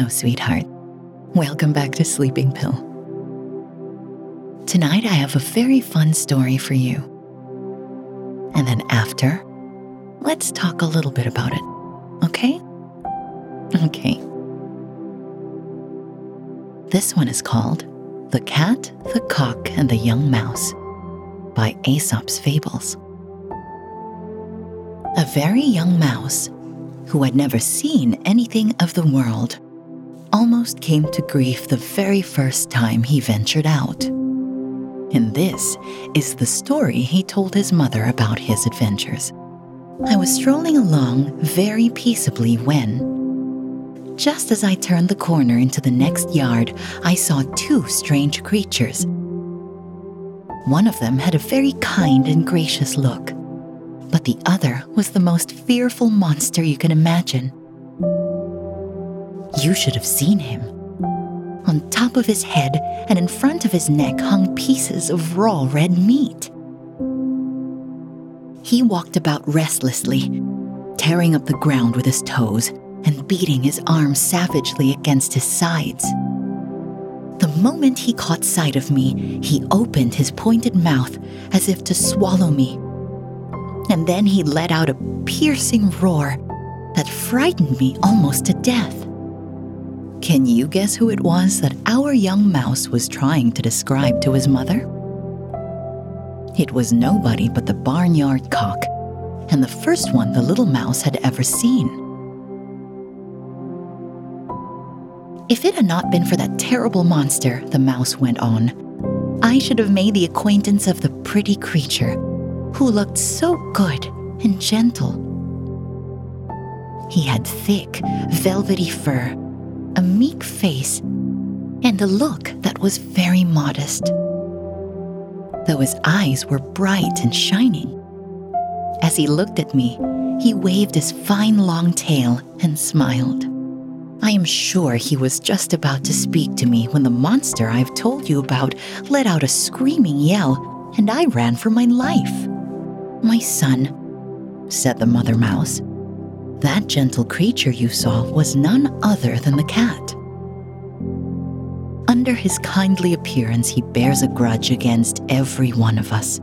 Hello, sweetheart. Welcome back to Sleeping Pill. Tonight I have a very fun story for you. And then after, let's talk a little bit about it, okay? Okay. This one is called The Cat, the Cock, and the Young Mouse by Aesop's Fables. A very young mouse, who had never seen anything of the world, almost came to grief the very first time he ventured out. And this is the story he told his mother about his adventures. I was strolling along very peaceably when, just as I turned the corner into the next yard, I saw two strange creatures. One of them had a very kind and gracious look, but the other was the most fearful monster you can imagine. You should have seen him. On top of his head and in front of his neck hung pieces of raw red meat. He walked about restlessly, tearing up the ground with his toes and beating his arms savagely against his sides. The moment he caught sight of me, he opened his pointed mouth as if to swallow me. And then he let out a piercing roar that frightened me almost to death. Can you guess who it was that our young mouse was trying to describe to his mother? It was nobody but the barnyard cock, and the first one the little mouse had ever seen. If it had not been for that terrible monster, the mouse went on, I should have made the acquaintance of the pretty creature who looked so good and gentle. He had thick, velvety fur, a meek face, and a look that was very modest. Though his eyes were bright and shining. As he looked at me, he waved his fine long tail and smiled. I am sure he was just about to speak to me when the monster I've told you about let out a screaming yell, and I ran for my life. My son, said the mother mouse, that gentle creature you saw was none other than the cat. Under his kindly appearance, he bears a grudge against every one of us.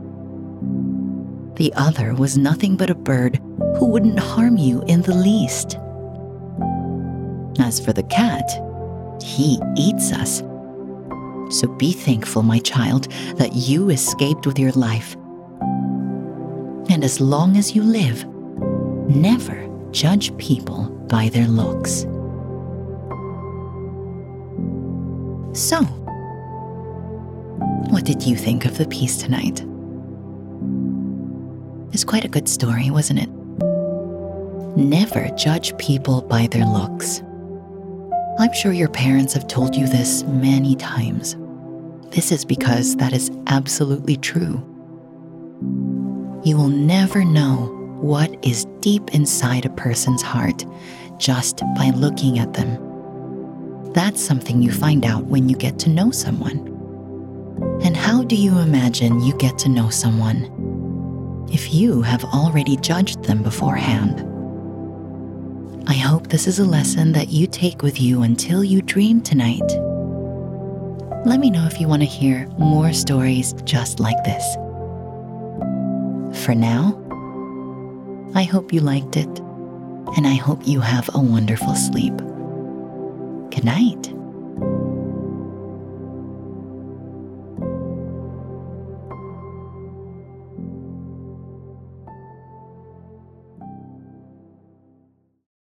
The other was nothing but a bird who wouldn't harm you in the least. As for the cat, he eats us. So be thankful, my child, that you escaped with your life. And as long as you live, never judge people by their looks. So, what did you think of the piece tonight? It's quite a good story, wasn't it? Never judge people by their looks. I'm sure your parents have told you this many times. This is because that is absolutely true. You will never know what is deep inside a person's heart just by looking at them. That's something you find out when you get to know someone. And how do you imagine you get to know someone if you have already judged them beforehand? I hope this is a lesson that you take with you until you dream tonight. Let me know if you want to hear more stories just like this. For now, I hope you liked it, and I hope you have a wonderful sleep. Good night.